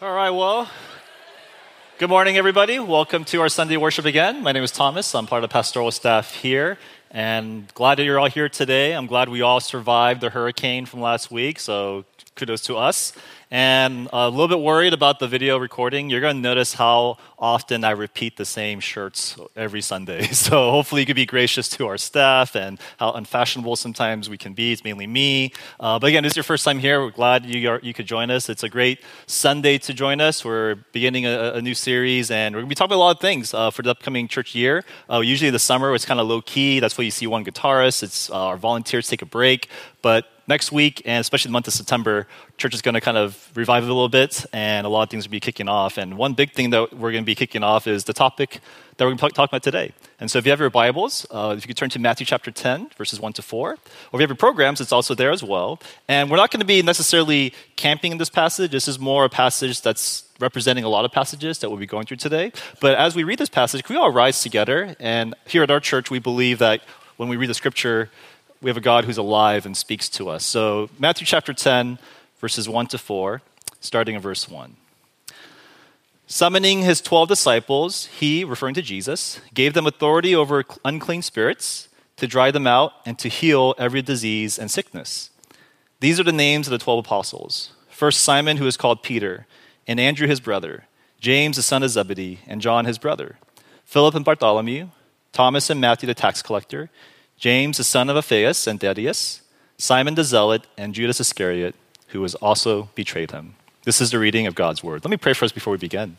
All right, well, good morning, everybody. Welcome to our Sunday worship again. My name is Thomas. I'm part of the pastoral staff here, and glad that you're all here today. I'm glad we all survived the hurricane from last week, so kudos to us. And a little bit worried about the video recording. You're going to notice how often I repeat the same shirts every Sunday. So hopefully you could be gracious to our staff and how unfashionable sometimes we can be. It's mainly me. Uh, but again, this is your first time here. We're glad you, are, you could join us. It's a great Sunday to join us. We're beginning a, a new series and we're going to be talking about a lot of things uh, for the upcoming church year. Uh, usually the summer it's kind of low key. That's why you see one guitarist. It's uh, our volunteers take a break. But next week, and especially the month of September, church is going to kind of revive a little bit, and a lot of things will be kicking off. And one big thing that we're going to be kicking off is the topic that we're going to talk about today. And so if you have your Bibles, uh, if you could turn to Matthew chapter 10, verses 1 to 4, or if you have your programs, it's also there as well. And we're not going to be necessarily camping in this passage. This is more a passage that's representing a lot of passages that we'll be going through today. But as we read this passage, can we all rise together? And here at our church, we believe that when we read the scripture, we have a God who's alive and speaks to us. So, Matthew chapter 10, verses 1 to 4, starting in verse 1. Summoning his 12 disciples, he, referring to Jesus, gave them authority over unclean spirits to drive them out and to heal every disease and sickness. These are the names of the 12 apostles. First, Simon, who is called Peter, and Andrew, his brother, James, the son of Zebedee, and John, his brother, Philip and Bartholomew, Thomas and Matthew, the tax collector James, the son of Alphaeus and Thaddeus, Simon the Zealot, and Judas Iscariot, who was also betrayed him. This is the reading of God's word. Let me pray for us before we begin.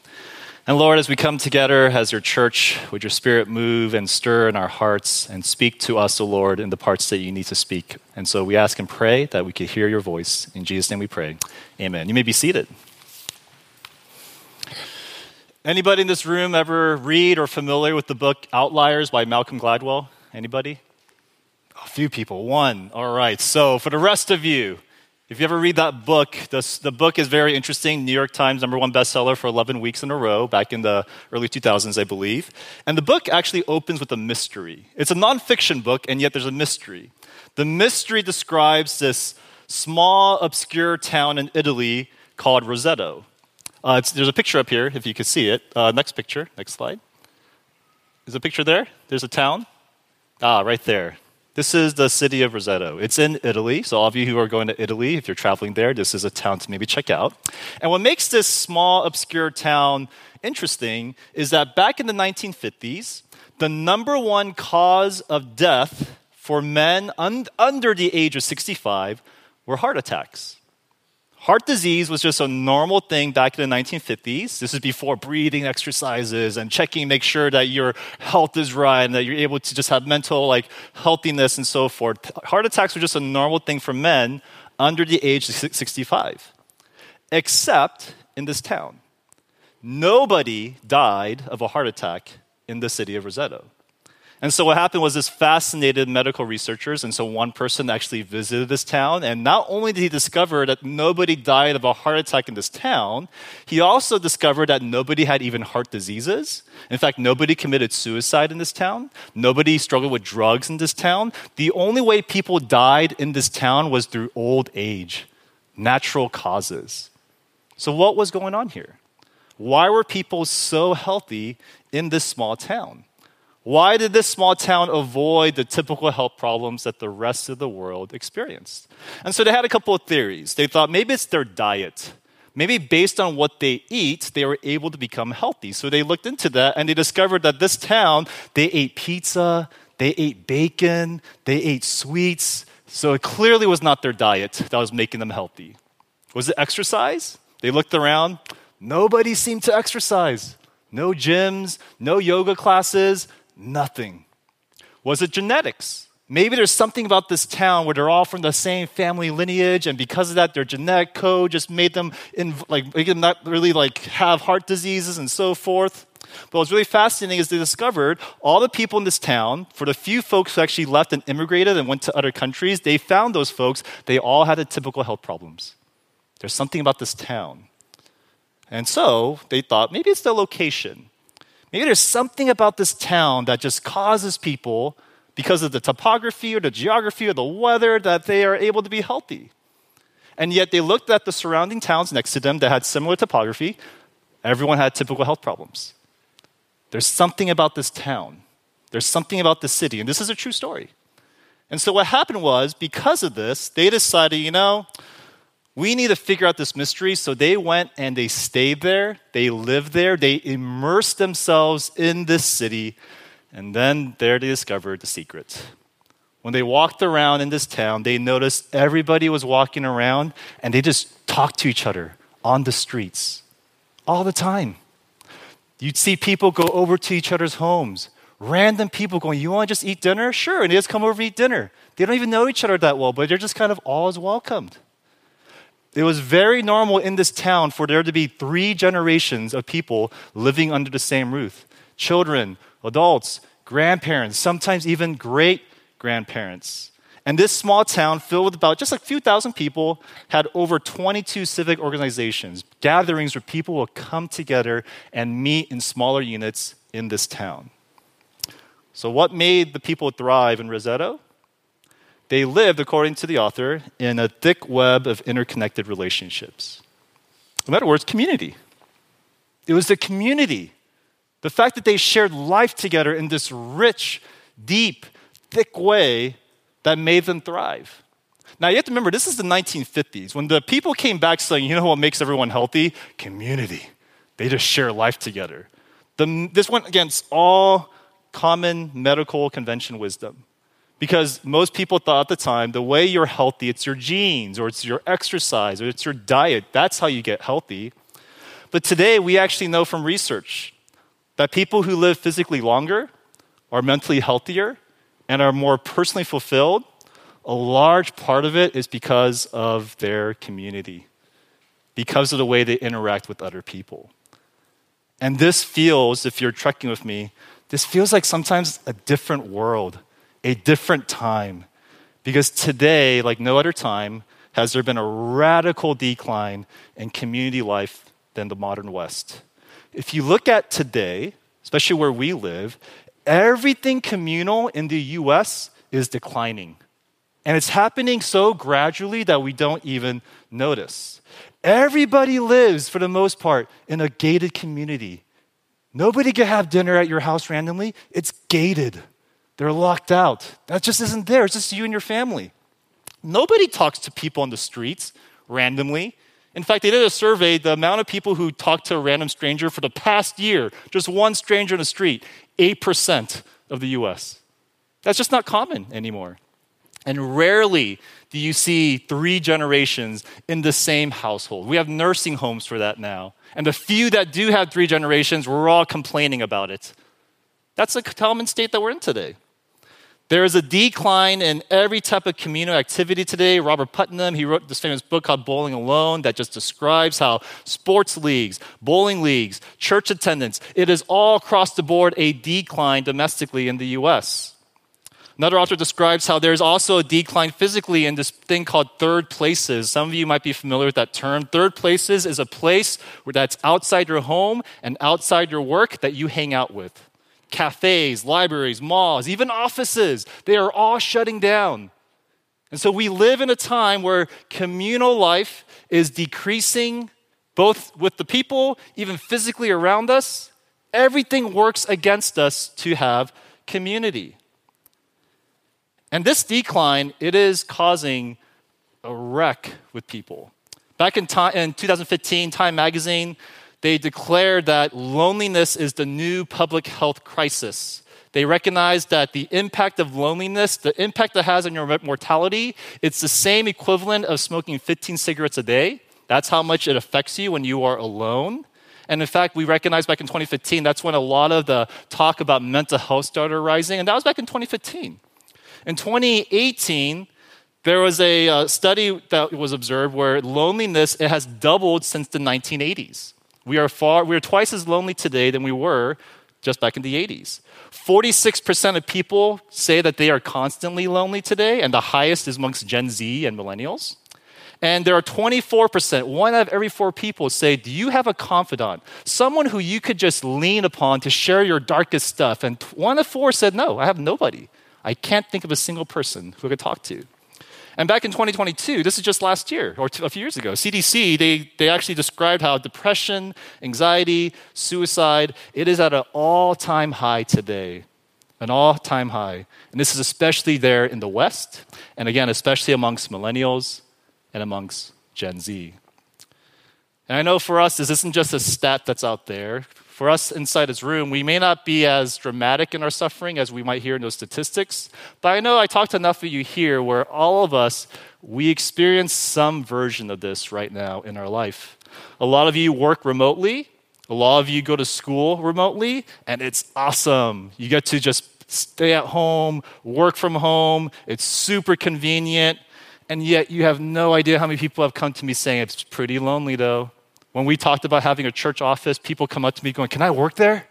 And Lord, as we come together as your church, would your spirit move and stir in our hearts and speak to us, O Lord, in the parts that you need to speak. And so we ask and pray that we could hear your voice. In Jesus' name we pray. Amen. You may be seated. Anybody in this room ever read or familiar with the book Outliers by Malcolm Gladwell? Anybody? A few people. One. All right. So, for the rest of you, if you ever read that book, this, the book is very interesting. New York Times number one bestseller for 11 weeks in a row, back in the early 2000s, I believe. And the book actually opens with a mystery. It's a nonfiction book, and yet there's a mystery. The mystery describes this small, obscure town in Italy called Roseto. Uh, there's a picture up here, if you can see it. Uh, next picture, next slide. Is a picture there? There's a town. Ah, right there. This is the city of Roseto. It's in Italy, so all of you who are going to Italy, if you're traveling there, this is a town to maybe check out. And what makes this small, obscure town interesting is that back in the 1950s, the number one cause of death for men un- under the age of 65 were heart attacks. Heart disease was just a normal thing back in the 1950s. This is before breathing exercises and checking, make sure that your health is right and that you're able to just have mental like healthiness and so forth. Heart attacks were just a normal thing for men under the age of 65, except in this town. Nobody died of a heart attack in the city of Roseto. And so what happened was this fascinated medical researchers, and so one person actually visited this town, and not only did he discover that nobody died of a heart attack in this town, he also discovered that nobody had even heart diseases. In fact, nobody committed suicide in this town. Nobody struggled with drugs in this town. The only way people died in this town was through old age, natural causes. So what was going on here? Why were people so healthy in this small town? Why did this small town avoid the typical health problems that the rest of the world experienced? And so they had a couple of theories. They thought maybe it's their diet. Maybe based on what they eat, they were able to become healthy. So they looked into that and they discovered that this town, they ate pizza, they ate bacon, they ate sweets. So it clearly was not their diet that was making them healthy. Was it exercise? They looked around. Nobody seemed to exercise. No gyms, no yoga classes, Nothing. Was it genetics? Maybe there's something about this town where they're all from the same family lineage, and because of that, their genetic code just made them in, like make them not really like have heart diseases and so forth. But what's really fascinating is they discovered all the people in this town, for the few folks who actually left and immigrated and went to other countries, they found those folks, they all had the typical health problems. There's something about this town. And so they thought maybe it's the location. Maybe there's something about this town that just causes people, because of the topography or the geography or the weather, that they are able to be healthy. And yet they looked at the surrounding towns next to them that had similar topography. Everyone had typical health problems. There's something about this town. There's something about this city. And this is a true story. And so what happened was, because of this, they decided, you know, we need to figure out this mystery. So they went and they stayed there, they lived there, they immersed themselves in this city, and then there they discovered the secret. When they walked around in this town, they noticed everybody was walking around and they just talked to each other on the streets all the time. You'd see people go over to each other's homes. Random people going, You want to just eat dinner? Sure. And they just come over to eat dinner. They don't even know each other that well, but they're just kind of always welcomed. It was very normal in this town for there to be three generations of people living under the same roof children, adults, grandparents, sometimes even great grandparents. And this small town, filled with about just a few thousand people, had over 22 civic organizations, gatherings where people would come together and meet in smaller units in this town. So, what made the people thrive in Roseto? They lived, according to the author, in a thick web of interconnected relationships. In other words, community. It was the community, the fact that they shared life together in this rich, deep, thick way that made them thrive. Now, you have to remember, this is the 1950s. When the people came back saying, you know what makes everyone healthy? Community. They just share life together. The, this went against all common medical convention wisdom. Because most people thought at the time the way you're healthy, it's your genes, or it's your exercise, or it's your diet. That's how you get healthy. But today, we actually know from research that people who live physically longer are mentally healthier and are more personally fulfilled, a large part of it is because of their community, because of the way they interact with other people. And this feels, if you're trekking with me, this feels like sometimes a different world, a different time. Because today, like no other time, has there been a radical decline in community life than the modern West. If you look at today, especially where we live, everything communal in the US is declining. And it's happening so gradually that we don't even notice. Everybody lives, for the most part, in a gated community. Nobody can have dinner at your house randomly. It's gated. They're locked out. That just isn't there. It's just you and your family. Nobody talks to people on the streets randomly. In fact, they did a survey the amount of people who talked to a random stranger for the past year, just one stranger in the street, 8% of the US. That's just not common anymore. And rarely do you see three generations in the same household. We have nursing homes for that now. And the few that do have three generations, we're all complaining about it. That's the common state that we're in today. There is a decline in every type of communal activity today. Robert Putnam, he wrote this famous book called Bowling Alone that just describes how sports leagues, bowling leagues, church attendance, it is all across the board a decline domestically in the US. Another author describes how there's also a decline physically in this thing called third places. Some of you might be familiar with that term. Third places is a place that's outside your home and outside your work that you hang out with cafes, libraries, malls, even offices, they are all shutting down. And so we live in a time where communal life is decreasing, both with the people, even physically around us. Everything works against us to have community. And this decline, it is causing a wreck with people. Back in, time, in 2015, Time magazine they declared that loneliness is the new public health crisis. They recognize that the impact of loneliness, the impact it has on your mortality, it's the same equivalent of smoking 15 cigarettes a day. That's how much it affects you when you are alone. And in fact, we recognized back in 2015, that's when a lot of the talk about mental health started rising, and that was back in 2015. In 2018, there was a uh, study that was observed where loneliness it has doubled since the 1980s. We are far, we are twice as lonely today than we were just back in the 80s. 46% of people say that they are constantly lonely today, and the highest is amongst Gen Z and millennials. And there are 24%, one out of every four people say, Do you have a confidant? Someone who you could just lean upon to share your darkest stuff. And one of four said, No, I have nobody. I can't think of a single person who I could talk to. And back in 2022, this is just last year or a few years ago, CDC, they, they actually described how depression, anxiety, suicide, it is at an all time high today. An all time high. And this is especially there in the West, and again, especially amongst millennials and amongst Gen Z. And I know for us, this isn't just a stat that's out there. For us inside this room, we may not be as dramatic in our suffering as we might hear in those statistics, but I know I talked to enough of you here where all of us, we experience some version of this right now in our life. A lot of you work remotely, a lot of you go to school remotely, and it's awesome. You get to just stay at home, work from home, it's super convenient, and yet you have no idea how many people have come to me saying it's pretty lonely though. When we talked about having a church office, people come up to me going, Can I work there?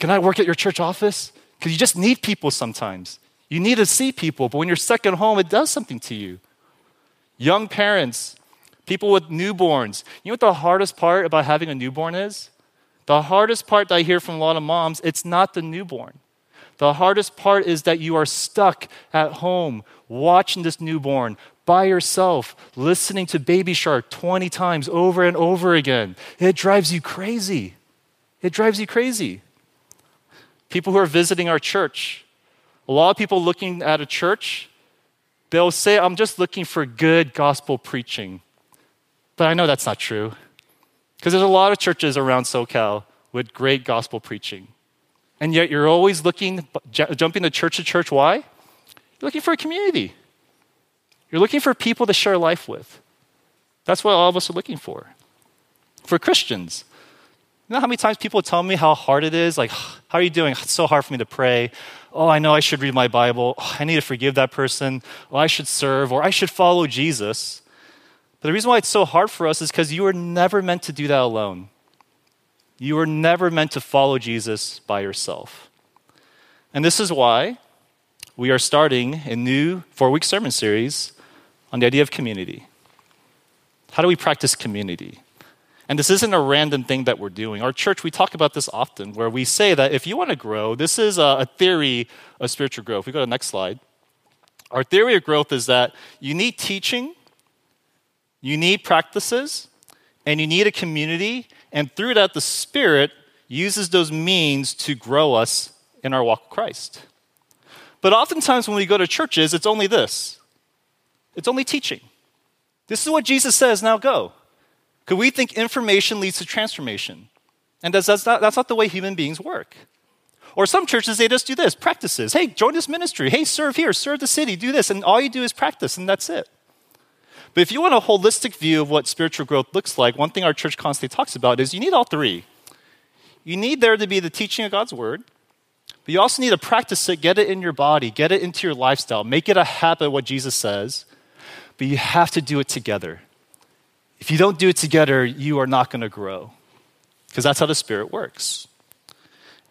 Can I work at your church office? Because you just need people sometimes. You need to see people, but when you're second home, it does something to you. Young parents, people with newborns. You know what the hardest part about having a newborn is? The hardest part that I hear from a lot of moms, it's not the newborn. The hardest part is that you are stuck at home watching this newborn, by yourself, listening to Baby Shark 20 times over and over again. It drives you crazy. It drives you crazy. People who are visiting our church, a lot of people looking at a church, they'll say, I'm just looking for good gospel preaching. But I know that's not true. Because there's a lot of churches around SoCal with great gospel preaching. And yet you're always looking, jumping to church to church. Why? You're looking for a community. You're looking for people to share life with. That's what all of us are looking for. For Christians, you know how many times people tell me how hard it is? Like, how are you doing? It's so hard for me to pray. Oh, I know I should read my Bible. Oh, I need to forgive that person. Oh, I should serve, or I should follow Jesus. But the reason why it's so hard for us is because you were never meant to do that alone. You were never meant to follow Jesus by yourself. And this is why we are starting a new four week sermon series on the idea of community. How do we practice community? And this isn't a random thing that we're doing. Our church, we talk about this often, where we say that if you want to grow, this is a, theory of spiritual growth. We go to the next slide. Our theory of growth is that you need teaching, you need practices, and you need a community. And through that, the Spirit uses those means to grow us in our walk with Christ. But oftentimes when we go to churches, it's only this it's only teaching. This is what Jesus says, now go. Could we think information leads to transformation. And that's, that's, not, that's not the way human beings work. Or some churches, they just do this practices. Hey, join this ministry. Hey, serve here, serve the city, do this. And all you do is practice, and that's it. But if you want a holistic view of what spiritual growth looks like, one thing our church constantly talks about is you need all three. You need there to be the teaching of God's word, but you also need to practice it, get it in your body, get it into your lifestyle, make it a habit, what Jesus says but you have to do it together. If you don't do it together, you are not going to grow because that's how the Spirit works.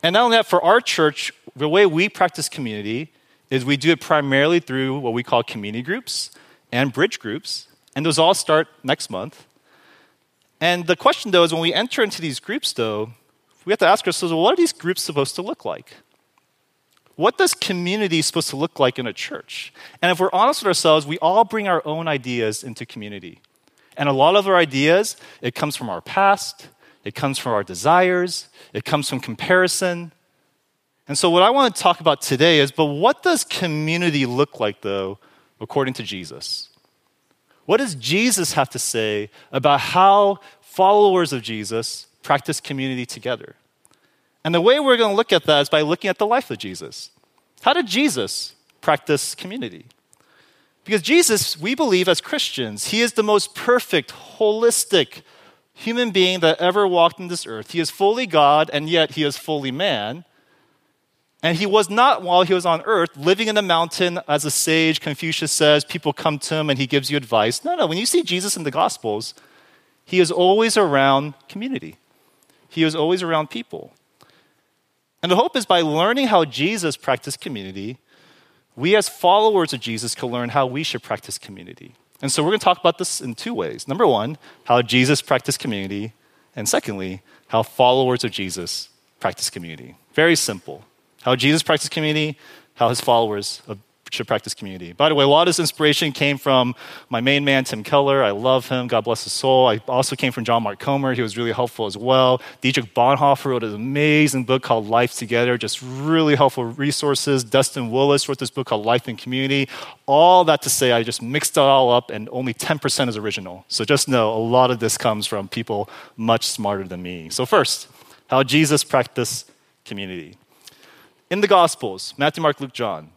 And not only that, for our church, the way we practice community is we do it primarily through what we call community groups and bridge groups, and those all start next month. And the question, though, is when we enter into these groups, though, we have to ask ourselves, well, what are these groups supposed to look like? What does community supposed to look like in a church? And if we're honest with ourselves, we all bring our own ideas into community. And a lot of our ideas, it comes from our past, it comes from our desires, it comes from comparison. And so, what I want to talk about today is but what does community look like, though, according to Jesus? What does Jesus have to say about how followers of Jesus practice community together? And the way we're going to look at that is by looking at the life of Jesus. How did Jesus practice community? Because Jesus, we believe as Christians, he is the most perfect, holistic human being that ever walked in this earth. He is fully God, and yet he is fully man. And he was not, while he was on earth, living in a mountain as a sage, Confucius says, people come to him and he gives you advice. No, no, when you see Jesus in the Gospels, he is always around community, he is always around people. And the hope is by learning how Jesus practiced community, we as followers of Jesus can learn how we should practice community. And so we're going to talk about this in two ways. Number one, how Jesus practiced community. And secondly, how followers of Jesus practice community. Very simple. How Jesus practiced community, how his followers should practice community. By the way, a lot of this inspiration came from my main man, Tim Keller. I love him. God bless his soul. I also came from John Mark Comer. He was really helpful as well. Dietrich Bonhoeffer wrote an amazing book called Life Together, just really helpful resources. Dustin Willis wrote this book called Life in Community. All that to say, I just mixed it all up, and only 10% is original. So just know a lot of this comes from people much smarter than me. So, first, how Jesus practiced community. In the Gospels, Matthew, Mark, Luke, John,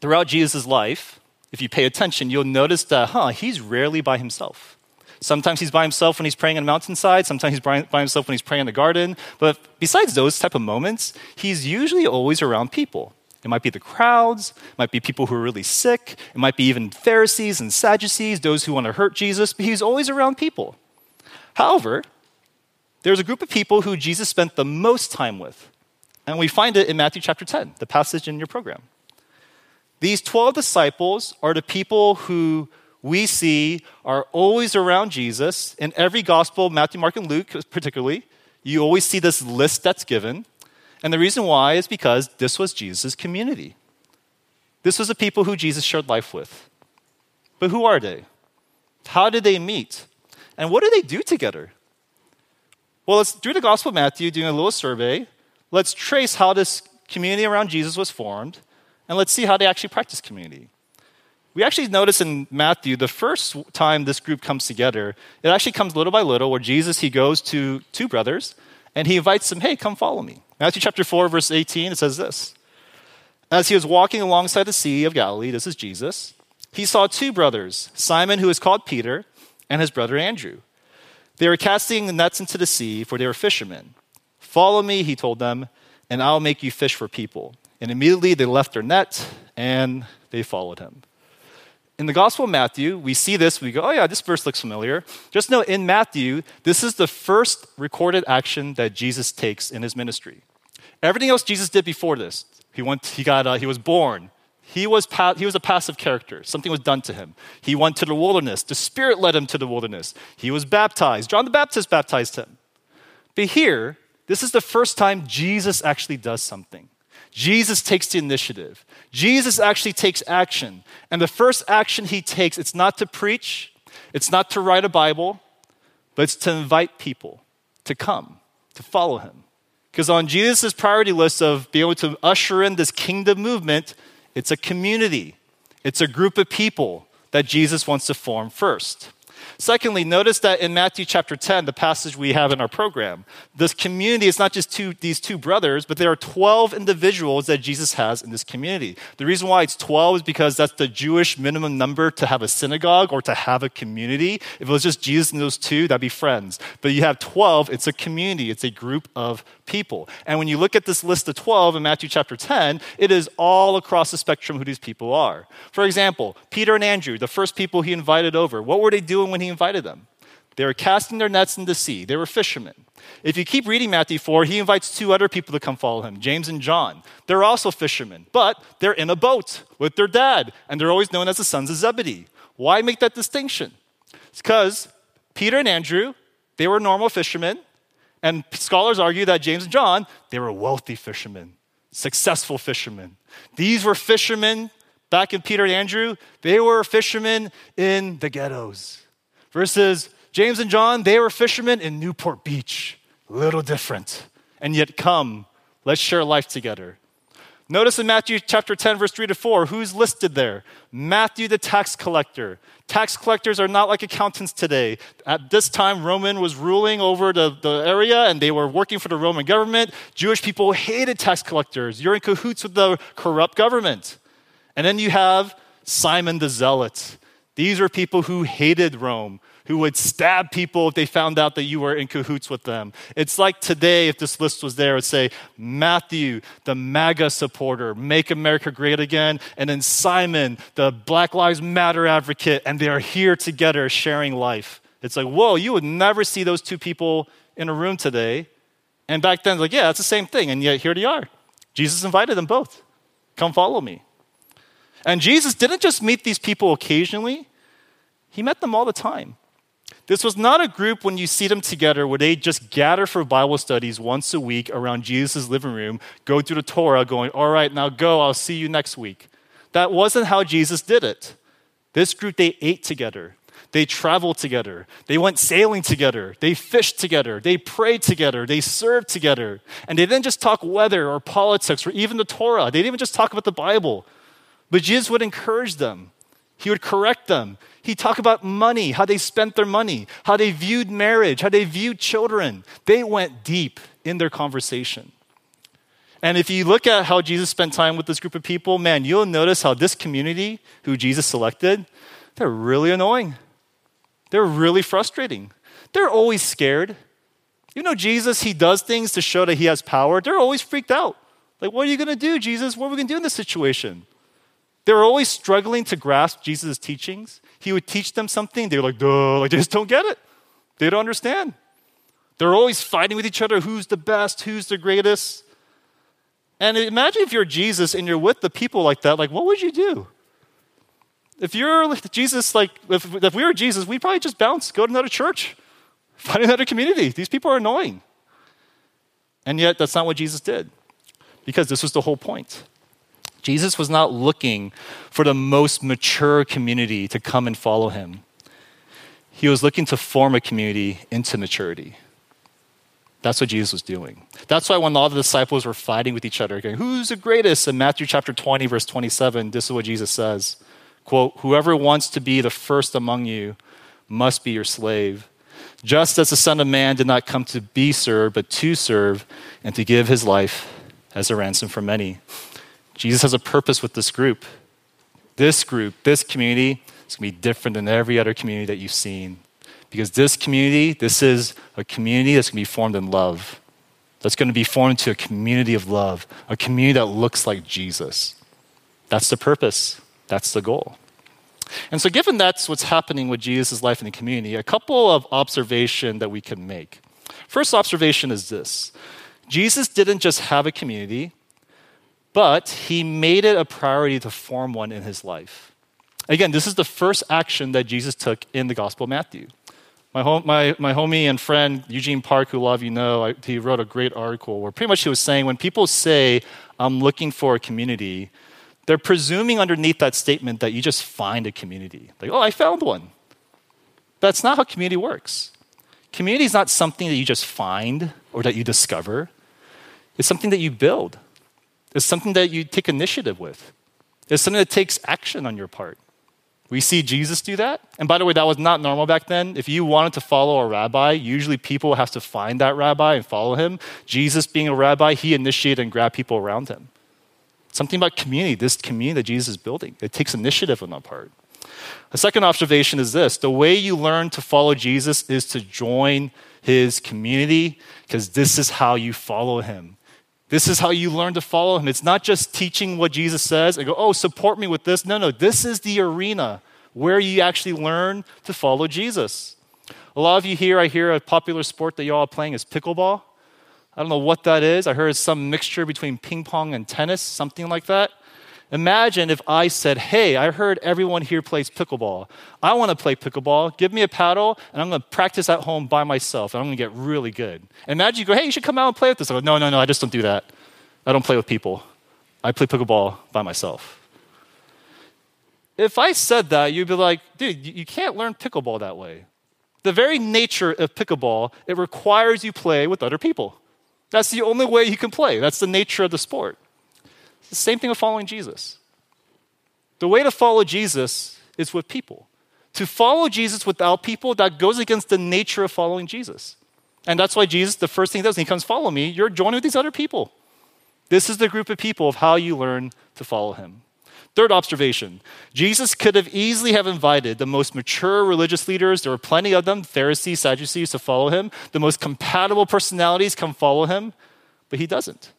throughout Jesus' life, if you pay attention, you'll notice that, huh, he's rarely by himself. Sometimes he's by himself when he's praying on a mountainside. Sometimes he's by himself when he's praying in the garden. But besides those type of moments, he's usually always around people. It might be the crowds, it might be people who are really sick, it might be even Pharisees and Sadducees, those who want to hurt Jesus, but he's always around people. However, there's a group of people who Jesus spent the most time with. And we find it in Matthew chapter 10, the passage in your program. These 12 disciples are the people who we see are always around Jesus. In every gospel, Matthew, Mark, and Luke particularly, you always see this list that's given. And the reason why is because this was Jesus' community. This was the people who Jesus shared life with. But who are they? How did they meet? And what do they do together? Well, let's do the Gospel of Matthew, doing a little survey. Let's trace how this community around Jesus was formed and let's see how they actually practice community. We actually notice in Matthew, the first time this group comes together, it actually comes little by little where Jesus, he goes to two brothers and he invites them, hey, come follow me. Matthew chapter 4, verse 18, it says this. As he was walking alongside the Sea of Galilee, this is Jesus, he saw two brothers, Simon, who is called Peter, and his brother Andrew. They were casting the nets into the sea, for they were fishermen. Follow me, he told them, and I'll make you fish for people. And immediately they left their net and they followed him. In the Gospel of Matthew, we see this, we go, oh yeah, this verse looks familiar. Just know in Matthew, this is the first recorded action that Jesus takes in his ministry. Everything else Jesus did before this, he, went, he, got, uh, he was born, he was, pa- he was a passive character. Something was done to him. He went to the wilderness. The Spirit led him to the wilderness. He was baptized. John the Baptist baptized him. But here, this is the first time Jesus actually does something. Jesus takes the initiative. Jesus actually takes action. And the first action he takes, it's not to preach, it's not to write a Bible, but it's to invite people to come, to follow him. Because on Jesus' priority list of being able to usher in this kingdom movement, it's a community, it's a group of people that Jesus wants to form first. Secondly, notice that in Matthew chapter 10, the passage we have in our program, this community is not just two, these two brothers, but there are 12 individuals that Jesus has in this community. The reason why it's 12 is because that's the Jewish minimum number to have a synagogue or to have a community. If it was just Jesus and those two, that'd be friends. But you have 12, it's a community, it's a group of people. And when you look at this list of 12 in Matthew chapter 10, it is all across the spectrum who these people are. For example, Peter and Andrew, the first people he invited over, what were they doing when he invited them. They were casting their nets in the sea. They were fishermen. If you keep reading Matthew 4, he invites two other people to come follow him, James and John. They're also fishermen, but they're in a boat with their dad, and they're always known as the sons of Zebedee. Why make that distinction? It's because Peter and Andrew, they were normal fishermen, and scholars argue that James and John, they were wealthy fishermen, successful fishermen. These were fishermen back in Peter and Andrew, they were fishermen in the ghettos. Versus James and John, they were fishermen in Newport Beach. Little different. And yet, come, let's share life together. Notice in Matthew chapter 10, verse 3 to 4, who's listed there? Matthew the tax collector. Tax collectors are not like accountants today. At this time, Roman was ruling over the, the area and they were working for the Roman government. Jewish people hated tax collectors. You're in cahoots with the corrupt government. And then you have Simon the Zealot. These are people who hated Rome, who would stab people if they found out that you were in cahoots with them. It's like today, if this list was there, it would say Matthew, the MAGA supporter, Make America Great Again, and then Simon, the Black Lives Matter advocate, and they are here together sharing life. It's like, whoa, you would never see those two people in a room today. And back then, like, yeah, it's the same thing. And yet here they are. Jesus invited them both. Come follow me. And Jesus didn't just meet these people occasionally, he met them all the time. This was not a group when you see them together where they just gather for Bible studies once a week around Jesus' living room, go through the Torah, going, All right, now go, I'll see you next week. That wasn't how Jesus did it. This group, they ate together. They traveled together. They went sailing together. They fished together. They prayed together. They served together. And they didn't just talk weather or politics or even the Torah. They didn't even just talk about the Bible. But Jesus would encourage them. He would correct them. He'd talk about money, how they spent their money, how they viewed marriage, how they viewed children. They went deep in their conversation. And if you look at how Jesus spent time with this group of people, man, you'll notice how this community who Jesus selected, they're really annoying. They're really frustrating. They're always scared. You know, Jesus, he does things to show that he has power. They're always freaked out. Like, what are you going to do, Jesus? What are we going to do in this situation? They're always struggling to grasp Jesus' teachings. He would teach them something. They're like, duh, like they just don't get it. They don't understand. They're always fighting with each other who's the best, who's the greatest. And imagine if you're Jesus and you're with the people like that, like, what would you do? If you're Jesus, like, if, if we were Jesus, we'd probably just bounce, go to another church, find another community. These people are annoying. And yet, that's not what Jesus did, because this was the whole point. Jesus was not looking for the most mature community to come and follow him. He was looking to form a community into maturity. That's what Jesus was doing. That's why when all the disciples were fighting with each other, going, Who's the greatest? In Matthew chapter 20, verse 27, this is what Jesus says quote, Whoever wants to be the first among you must be your slave. Just as the Son of Man did not come to be served, but to serve and to give his life as a ransom for many. Jesus has a purpose with this group. This group, this community, is going to be different than every other community that you've seen. Because this community, this is a community that's going to be formed in love. That's going to be formed into a community of love, a community that looks like Jesus. That's the purpose, that's the goal. And so, given that's what's happening with Jesus' life in the community, a couple of observation that we can make. First observation is this Jesus didn't just have a community, but he made it a priority to form one in his life. Again, this is the first action that Jesus took in the Gospel of Matthew. My, my, my homie and friend, Eugene Park, who a lot of you know, I, he wrote a great article where pretty much he was saying when people say, I'm looking for a community, they're presuming underneath that statement that you just find a community. Like, oh, I found one. That's not how community works. Community is not something that you just find or that you discover, it's something that you build, it's something that you take initiative with, it's something that takes action on your part. We see Jesus do that. And by the way, that was not normal back then. If you wanted to follow a rabbi, usually people have to find that rabbi and follow him. Jesus, being a rabbi, he initiated and grabbed people around him. Something about community, this community that Jesus is building. It takes initiative on our part. The second observation is this the way you learn to follow Jesus is to join his community, because this is how you follow him. This is how you learn to follow him. It's not just teaching what Jesus says and go, oh, support me with this. No, no, this is the arena where you actually learn to follow Jesus. A lot of you here, I hear a popular sport that y'all are playing is pickleball. I don't know what that is. I heard it's some mixture between ping pong and tennis, something like that. Imagine if I said, Hey, I heard everyone here plays pickleball. I want to play pickleball. Give me a paddle, and I'm going to practice at home by myself, and I'm going to get really good. And imagine you go, Hey, you should come out and play with us. I go, No, no, no, I just don't do that. I don't play with people. I play pickleball by myself. If I said that, you'd be like, Dude, you can't learn pickleball that way. The very nature of pickleball, it requires you play with other people. That's the only way you can play. That's the nature of the sport. The same thing with following Jesus. The way to follow Jesus is with people. To follow Jesus without people, that goes against the nature of following Jesus. And that's why Jesus, the first thing he does, he comes, follow me, you're joining with these other people. This is the group of people of how you learn to follow him. Third observation Jesus could have easily have invited the most mature religious leaders, there were plenty of them, Pharisees, Sadducees, to follow him. The most compatible personalities come follow him, but he doesn't.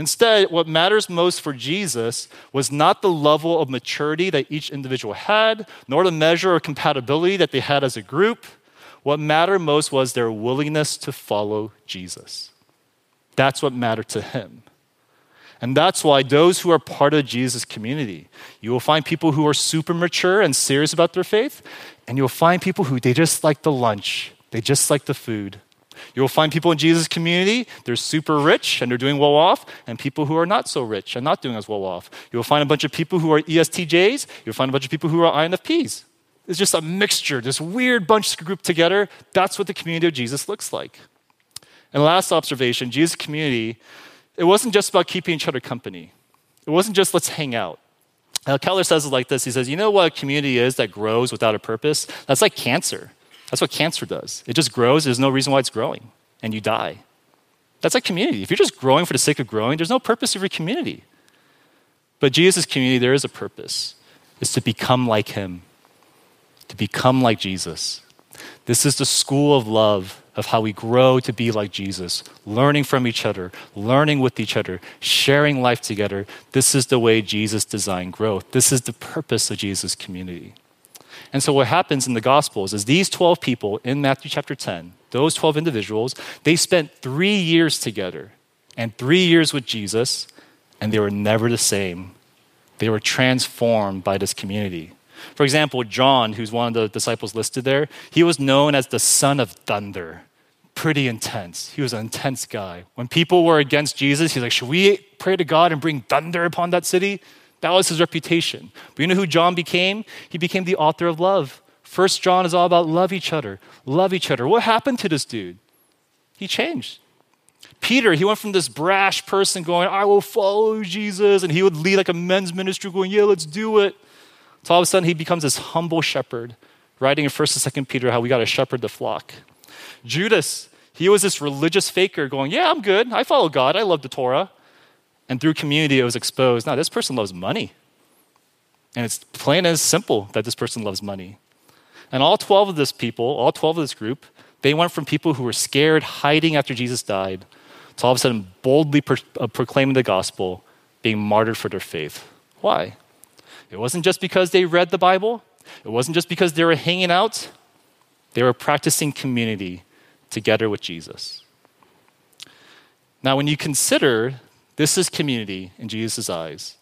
Instead, what matters most for Jesus was not the level of maturity that each individual had, nor the measure of compatibility that they had as a group. What mattered most was their willingness to follow Jesus. That's what mattered to him. And that's why those who are part of Jesus' community, you will find people who are super mature and serious about their faith, and you'll find people who they just like the lunch, they just like the food. You will find people in Jesus' community, they're super rich and they're doing well off, and people who are not so rich and not doing as well off. You'll find a bunch of people who are ESTJs, you'll find a bunch of people who are INFPs. It's just a mixture, this weird bunch grouped together. That's what the community of Jesus looks like. And last observation Jesus' community, it wasn't just about keeping each other company, it wasn't just let's hang out. Now, Keller says it like this He says, You know what a community is that grows without a purpose? That's like cancer. That's what cancer does. It just grows, there's no reason why it's growing, and you die. That's like community. If you're just growing for the sake of growing, there's no purpose of your community. But Jesus' community, there is a purpose. Is to become like him, to become like Jesus. This is the school of love of how we grow to be like Jesus, learning from each other, learning with each other, sharing life together. This is the way Jesus designed growth. This is the purpose of Jesus' community. And so what happens in the Gospels is these 12 people in Matthew chapter 10, those 12 individuals, they spent three years together and three years with Jesus, and they were never the same. They were transformed by this community. For example, John, who's one of the disciples listed there, he was known as the son of thunder. Pretty intense. He was an intense guy. When people were against Jesus, he's like, Should we pray to God and bring thunder upon that city? That was his reputation. But you know who John became? He became the author of love. First John is all about love each other, love each other. What happened to this dude? He changed. Peter, he went from this brash person going, I will follow Jesus, and he would lead like a men's ministry going, Yeah, let's do it. So all of a sudden he becomes this humble shepherd, writing in 1st and 2nd Peter how we got to shepherd the flock. Judas, he was this religious faker going, Yeah, I'm good. I follow God. I love the Torah. And through community, it was exposed now, this person loves money. And it's plain and simple that this person loves money. And all 12 of this people, all 12 of this group, they went from people who were scared, hiding after Jesus died, to all of a sudden boldly pro- uh, proclaiming the gospel, being martyred for their faith. Why? It wasn't just because they read the Bible, it wasn't just because they were hanging out, they were practicing community together with Jesus. Now, when you consider this is community in Jesus' eyes.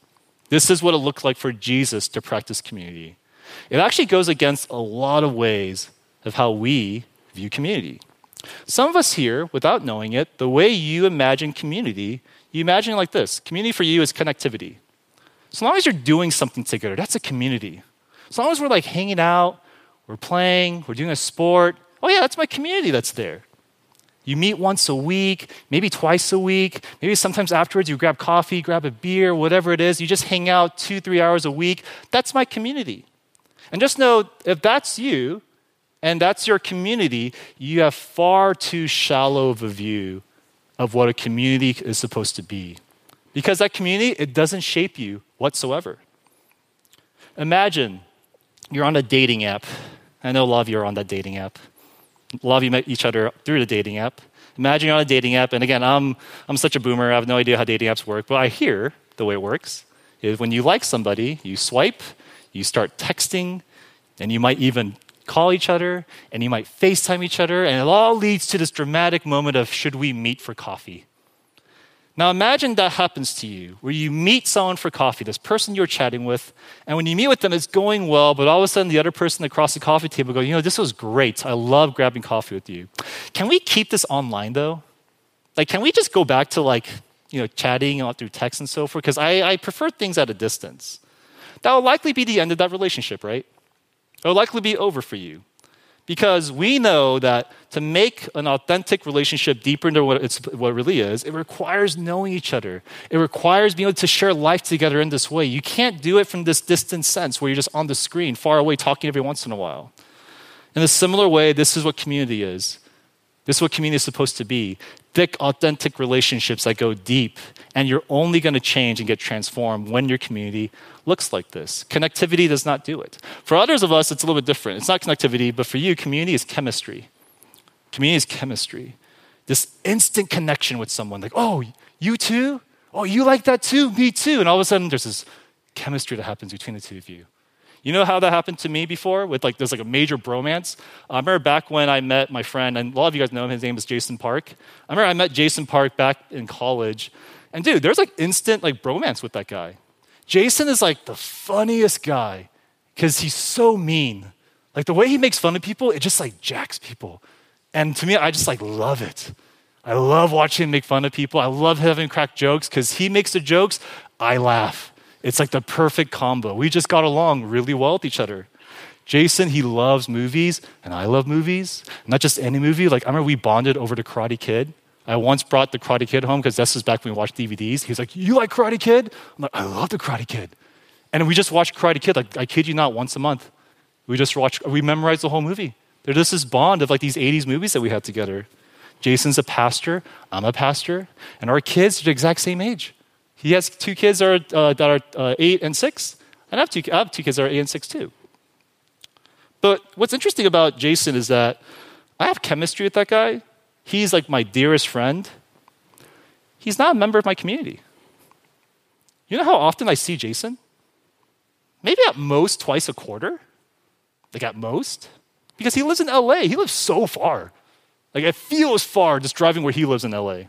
This is what it looked like for Jesus to practice community. It actually goes against a lot of ways of how we view community. Some of us here, without knowing it, the way you imagine community, you imagine it like this community for you is connectivity. As long as you're doing something together, that's a community. As long as we're like hanging out, we're playing, we're doing a sport, oh yeah, that's my community that's there. You meet once a week, maybe twice a week, maybe sometimes afterwards you grab coffee, grab a beer, whatever it is. You just hang out two, three hours a week. That's my community. And just know if that's you and that's your community, you have far too shallow of a view of what a community is supposed to be. Because that community, it doesn't shape you whatsoever. Imagine you're on a dating app. I know a lot of you are on that dating app. Met each other through the dating app. Imagine you're on a dating app, and again, I'm, I'm such a boomer, I have no idea how dating apps work, but I hear the way it works is when you like somebody, you swipe, you start texting, and you might even call each other, and you might FaceTime each other, and it all leads to this dramatic moment of should we meet for coffee? Now imagine that happens to you, where you meet someone for coffee, this person you're chatting with, and when you meet with them, it's going well, but all of a sudden the other person across the coffee table goes, you know, this was great. I love grabbing coffee with you. Can we keep this online though? Like, can we just go back to like, you know, chatting through text and so forth? Because I, I prefer things at a distance. That will likely be the end of that relationship, right? It will likely be over for you because we know that to make an authentic relationship deeper into what, it's, what it really is, it requires knowing each other. It requires being able to share life together in this way. You can't do it from this distant sense where you're just on the screen, far away, talking every once in a while. In a similar way, this is what community is. This is what community is supposed to be thick, authentic relationships that go deep. And you're only going to change and get transformed when your community looks like this. Connectivity does not do it. For others of us, it's a little bit different. It's not connectivity, but for you, community is chemistry. Community is chemistry. This instant connection with someone, like, oh, you too? Oh, you like that too? Me too. And all of a sudden, there's this chemistry that happens between the two of you. You know how that happened to me before with like there's like a major bromance? I remember back when I met my friend, and a lot of you guys know him, his name is Jason Park. I remember I met Jason Park back in college. And dude, there's like instant like bromance with that guy. Jason is like the funniest guy because he's so mean. Like the way he makes fun of people, it just like jacks people. And to me, I just like love it. I love watching him make fun of people. I love having crack jokes because he makes the jokes, I laugh. It's like the perfect combo. We just got along really well with each other. Jason, he loves movies, and I love movies. Not just any movie. Like, I remember we bonded over the Karate Kid. I once brought the Karate Kid home because this was back when we watched DVDs. He was like, You like Karate Kid? I'm like, I love the Karate Kid. And we just watched Karate Kid, like, I kid you not, once a month. We just watched, we memorized the whole movie. There's just this bond of like these 80s movies that we had together. Jason's a pastor, I'm a pastor, and our kids are the exact same age. He has two kids that are, uh, that are uh, eight and six, and I have, two, I have two kids that are eight and six too. But what's interesting about Jason is that I have chemistry with that guy. He's like my dearest friend. He's not a member of my community. You know how often I see Jason? Maybe at most twice a quarter. Like at most. Because he lives in LA. He lives so far. Like it feels far just driving where he lives in LA.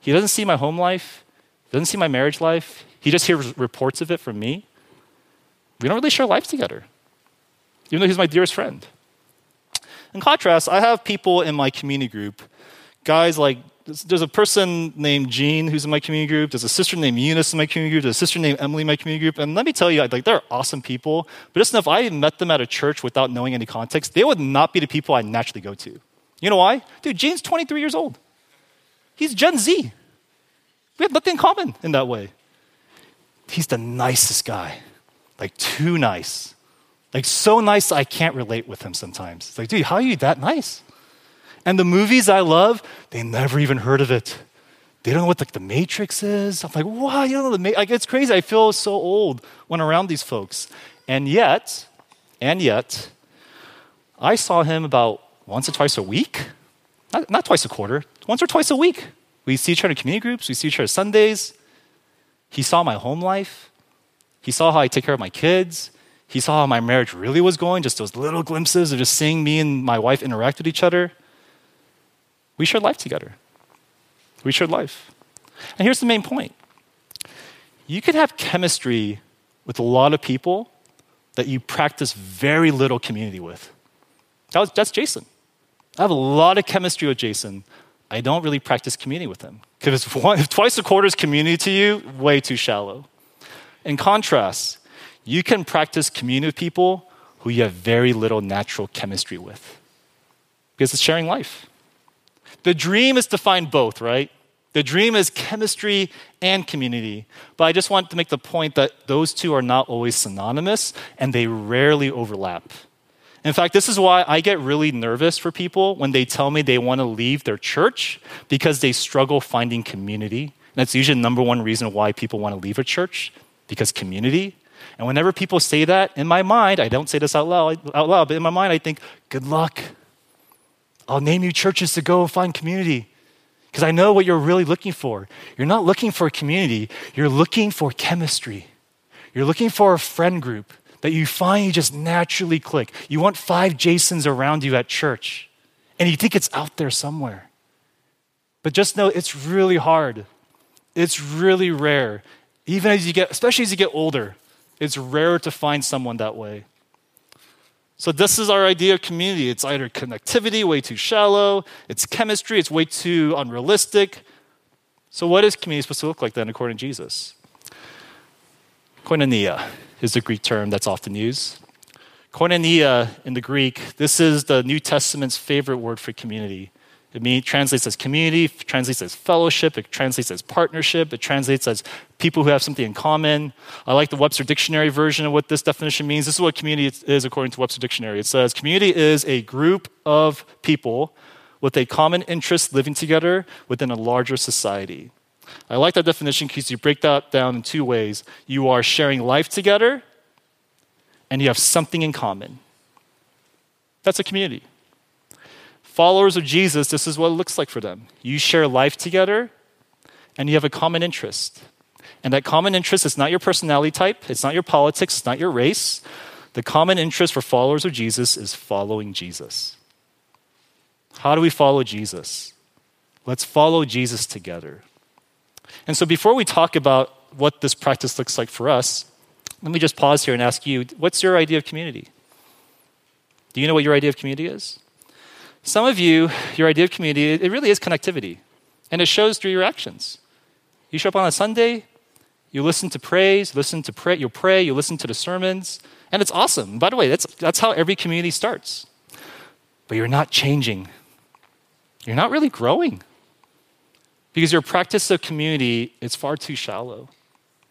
He doesn't see my home life, doesn't see my marriage life. He just hears reports of it from me. We don't really share life together even though he's my dearest friend. In contrast, I have people in my community group, guys like there's a person named Jean who's in my community group. There's a sister named Eunice in my community group. There's a sister named Emily in my community group. And let me tell you, like they're awesome people. But just enough, I met them at a church without knowing any context. They would not be the people I naturally go to. You know why? Dude, Jean's 23 years old. He's Gen Z. We have nothing in common in that way. He's the nicest guy, like too nice. Like, so nice I can't relate with him sometimes. It's like, dude, how are you that nice? And the movies I love, they never even heard of it. They don't know what like the Matrix is. I'm like, wow, you know the Matrix. Like, it's crazy. I feel so old when around these folks. And yet, and yet, I saw him about once or twice a week. Not, not twice a quarter, once or twice a week. We see each other in community groups, we see each other Sundays. He saw my home life. He saw how I take care of my kids. He saw how my marriage really was going, just those little glimpses of just seeing me and my wife interact with each other. We shared life together. We shared life. And here's the main point you could have chemistry with a lot of people that you practice very little community with. That was, that's Jason. I have a lot of chemistry with Jason. I don't really practice community with them Because if twice a quarter is community to you, way too shallow. In contrast, you can practice community with people who you have very little natural chemistry with because it's sharing life. The dream is to find both, right? The dream is chemistry and community. But I just want to make the point that those two are not always synonymous and they rarely overlap. In fact, this is why I get really nervous for people when they tell me they want to leave their church because they struggle finding community. And that's usually the number one reason why people want to leave a church because community. And whenever people say that, in my mind, I don't say this out loud, out loud, but in my mind, I think, good luck. I'll name you churches to go find community. Because I know what you're really looking for. You're not looking for a community, you're looking for chemistry. You're looking for a friend group that you find you just naturally click. You want five Jasons around you at church, and you think it's out there somewhere. But just know it's really hard. It's really rare. Even as you get, especially as you get older, it's rare to find someone that way. So, this is our idea of community. It's either connectivity, way too shallow, it's chemistry, it's way too unrealistic. So, what is community supposed to look like then, according to Jesus? Koinonia is the Greek term that's often used. Koinonia in the Greek, this is the New Testament's favorite word for community. It means, translates as community, translates as fellowship, it translates as partnership, it translates as people who have something in common. I like the Webster Dictionary version of what this definition means. This is what community is according to Webster Dictionary. It says community is a group of people with a common interest living together within a larger society. I like that definition because you break that down in two ways. You are sharing life together, and you have something in common. That's a community. Followers of Jesus, this is what it looks like for them. You share life together and you have a common interest. And that common interest is not your personality type, it's not your politics, it's not your race. The common interest for followers of Jesus is following Jesus. How do we follow Jesus? Let's follow Jesus together. And so before we talk about what this practice looks like for us, let me just pause here and ask you what's your idea of community? Do you know what your idea of community is? Some of you, your idea of community, it really is connectivity, and it shows through your actions. You show up on a Sunday, you listen to praise, listen to pray, you'll pray, you listen to the sermons, and it's awesome. By the way, that's, that's how every community starts. But you're not changing. You're not really growing. Because your practice of community is far too shallow.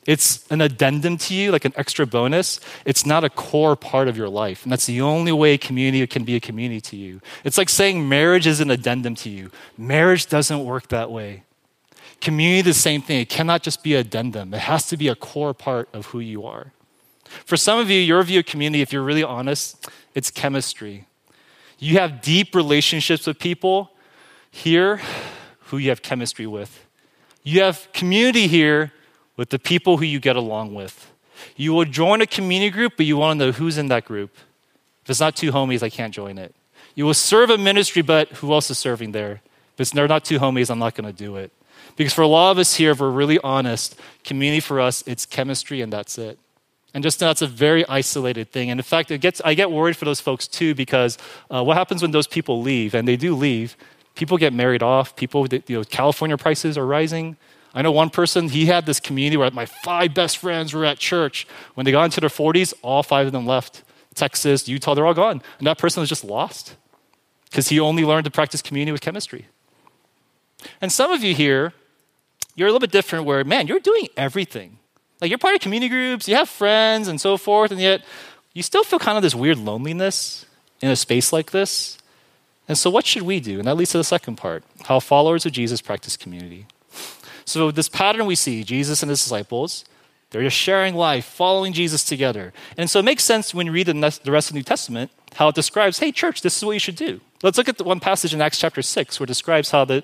It's an addendum to you, like an extra bonus. It's not a core part of your life. And that's the only way community can be a community to you. It's like saying marriage is an addendum to you. Marriage doesn't work that way. Community, the same thing. It cannot just be an addendum, it has to be a core part of who you are. For some of you, your view of community, if you're really honest, it's chemistry. You have deep relationships with people here who you have chemistry with. You have community here with the people who you get along with. You will join a community group, but you want to know who's in that group. If it's not two homies, I can't join it. You will serve a ministry, but who else is serving there? If they're not two homies, I'm not going to do it. Because for a lot of us here, if we're really honest, community for us, it's chemistry and that's it. And just that's a very isolated thing. And in fact, it gets, I get worried for those folks too, because uh, what happens when those people leave? And they do leave. People get married off. People, you know, California prices are rising. I know one person, he had this community where my five best friends were at church. When they got into their 40s, all five of them left. Texas, Utah, they're all gone. And that person was just lost because he only learned to practice community with chemistry. And some of you here, you're a little bit different where, man, you're doing everything. Like you're part of community groups, you have friends and so forth, and yet you still feel kind of this weird loneliness in a space like this. And so, what should we do? And that leads to the second part how followers of Jesus practice community. So, this pattern we see Jesus and his disciples, they're just sharing life, following Jesus together. And so, it makes sense when you read the rest of the New Testament how it describes, hey, church, this is what you should do. Let's look at the one passage in Acts chapter 6 where it describes how the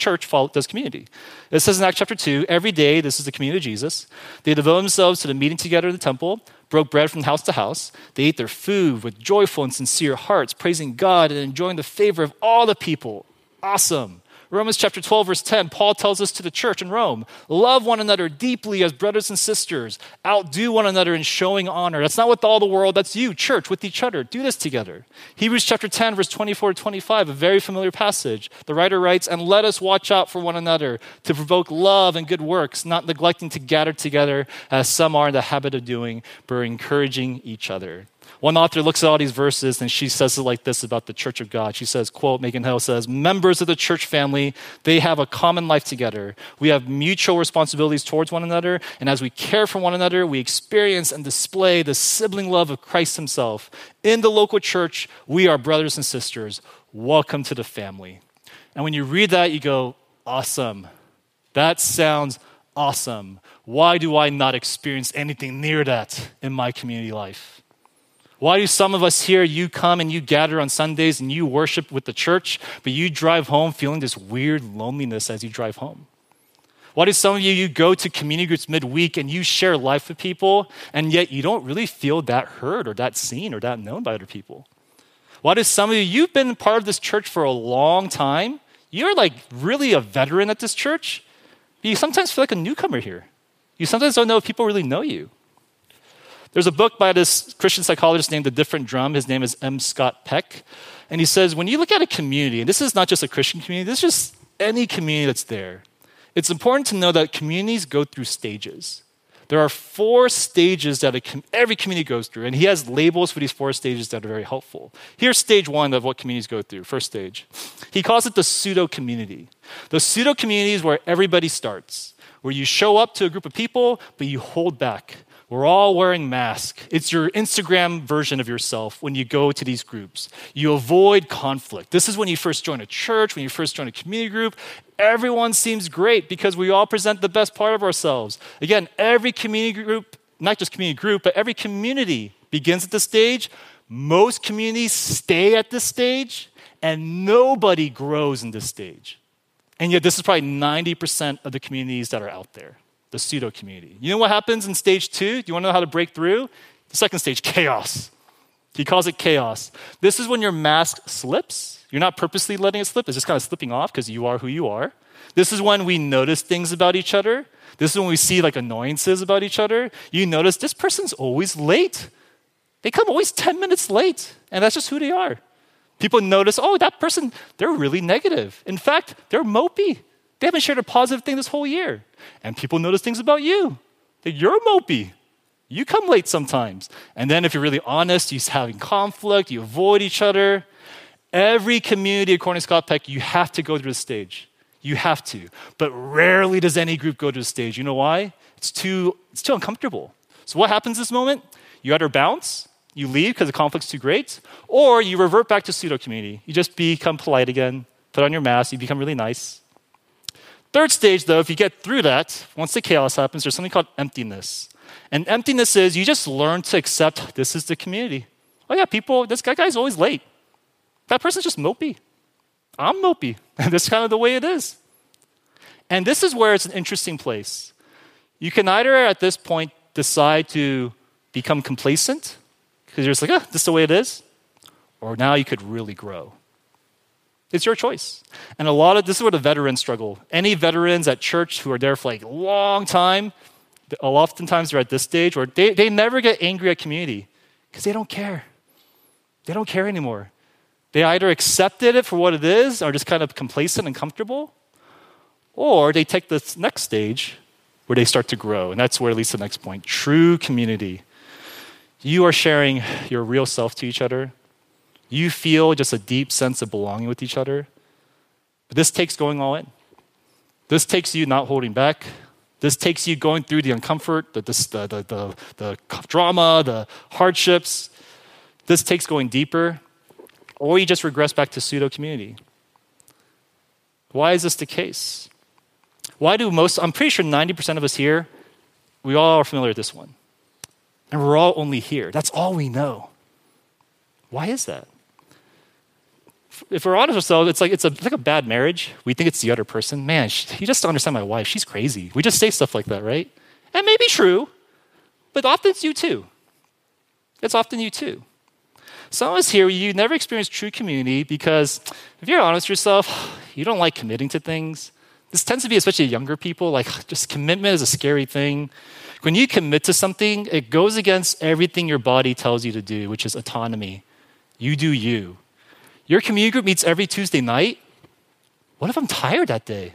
church does community. It says in Acts chapter 2 every day, this is the community of Jesus, they devote themselves to the meeting together in the temple, broke bread from house to house. They ate their food with joyful and sincere hearts, praising God and enjoying the favor of all the people. Awesome. Romans chapter 12, verse 10, Paul tells us to the church in Rome love one another deeply as brothers and sisters, outdo one another in showing honor. That's not with all the world, that's you, church, with each other. Do this together. Hebrews chapter 10, verse 24 to 25, a very familiar passage. The writer writes, And let us watch out for one another to provoke love and good works, not neglecting to gather together as some are in the habit of doing, but encouraging each other. One author looks at all these verses and she says it like this about the church of God. She says, quote, Megan Hill says, members of the church family, they have a common life together. We have mutual responsibilities towards one another. And as we care for one another, we experience and display the sibling love of Christ himself. In the local church, we are brothers and sisters. Welcome to the family. And when you read that, you go, awesome. That sounds awesome. Why do I not experience anything near that in my community life? Why do some of us here, you come and you gather on Sundays and you worship with the church, but you drive home feeling this weird loneliness as you drive home? Why do some of you, you go to community groups midweek and you share life with people, and yet you don't really feel that heard or that seen or that known by other people? Why do some of you, you've been part of this church for a long time, you're like really a veteran at this church, but you sometimes feel like a newcomer here. You sometimes don't know if people really know you. There's a book by this Christian psychologist named The Different Drum. His name is M. Scott Peck. And he says, when you look at a community, and this is not just a Christian community, this is just any community that's there, it's important to know that communities go through stages. There are four stages that com- every community goes through, and he has labels for these four stages that are very helpful. Here's stage one of what communities go through, first stage. He calls it the pseudo community. The pseudo community is where everybody starts, where you show up to a group of people, but you hold back. We're all wearing masks. It's your Instagram version of yourself when you go to these groups. You avoid conflict. This is when you first join a church, when you first join a community group. Everyone seems great because we all present the best part of ourselves. Again, every community group, not just community group, but every community begins at this stage. Most communities stay at this stage, and nobody grows in this stage. And yet, this is probably 90% of the communities that are out there the pseudo community. You know what happens in stage two? Do you want to know how to break through? The second stage, chaos. He calls it chaos. This is when your mask slips. You're not purposely letting it slip, it's just kind of slipping off because you are who you are. This is when we notice things about each other. This is when we see like annoyances about each other. You notice this person's always late. They come always 10 minutes late, and that's just who they are. People notice, oh, that person, they're really negative. In fact, they're mopey. They haven't shared a positive thing this whole year. And people notice things about you. That you're mopey. You come late sometimes. And then if you're really honest, you're having conflict, you avoid each other. Every community, according to Scott Peck, you have to go through the stage. You have to. But rarely does any group go to the stage. You know why? It's too, it's too uncomfortable. So what happens this moment? You either bounce, you leave because the conflict's too great, or you revert back to pseudo community. You just become polite again, put on your mask, you become really nice. Third stage, though, if you get through that, once the chaos happens, there's something called emptiness. And emptiness is you just learn to accept this is the community. Oh, yeah, people, this guy, guy's always late. That person's just mopey. I'm mopey. And that's kind of the way it is. And this is where it's an interesting place. You can either at this point decide to become complacent because you're just like, ah, this is the way it is, or now you could really grow. It's your choice. And a lot of this is where the veterans struggle. Any veterans at church who are there for like a long time, oftentimes they're at this stage where they, they never get angry at community because they don't care. They don't care anymore. They either accepted it for what it is or just kind of complacent and comfortable, or they take this next stage where they start to grow. And that's where it leads to the next point true community. You are sharing your real self to each other. You feel just a deep sense of belonging with each other. But this takes going all in. This takes you not holding back. This takes you going through the uncomfort, the, the, the, the, the drama, the hardships. This takes going deeper, or you just regress back to pseudo community. Why is this the case? Why do most, I'm pretty sure 90% of us here, we all are familiar with this one. And we're all only here. That's all we know. Why is that? If we're honest with ourselves, it's like it's, a, it's like a bad marriage. We think it's the other person. Man, she, you just don't understand my wife. She's crazy. We just say stuff like that, right? And maybe true, but often it's you too. It's often you too. Some of us here, you never experienced true community because if you're honest with yourself, you don't like committing to things. This tends to be especially younger people, like just commitment is a scary thing. When you commit to something, it goes against everything your body tells you to do, which is autonomy. You do you. Your community group meets every Tuesday night. What if I'm tired that day?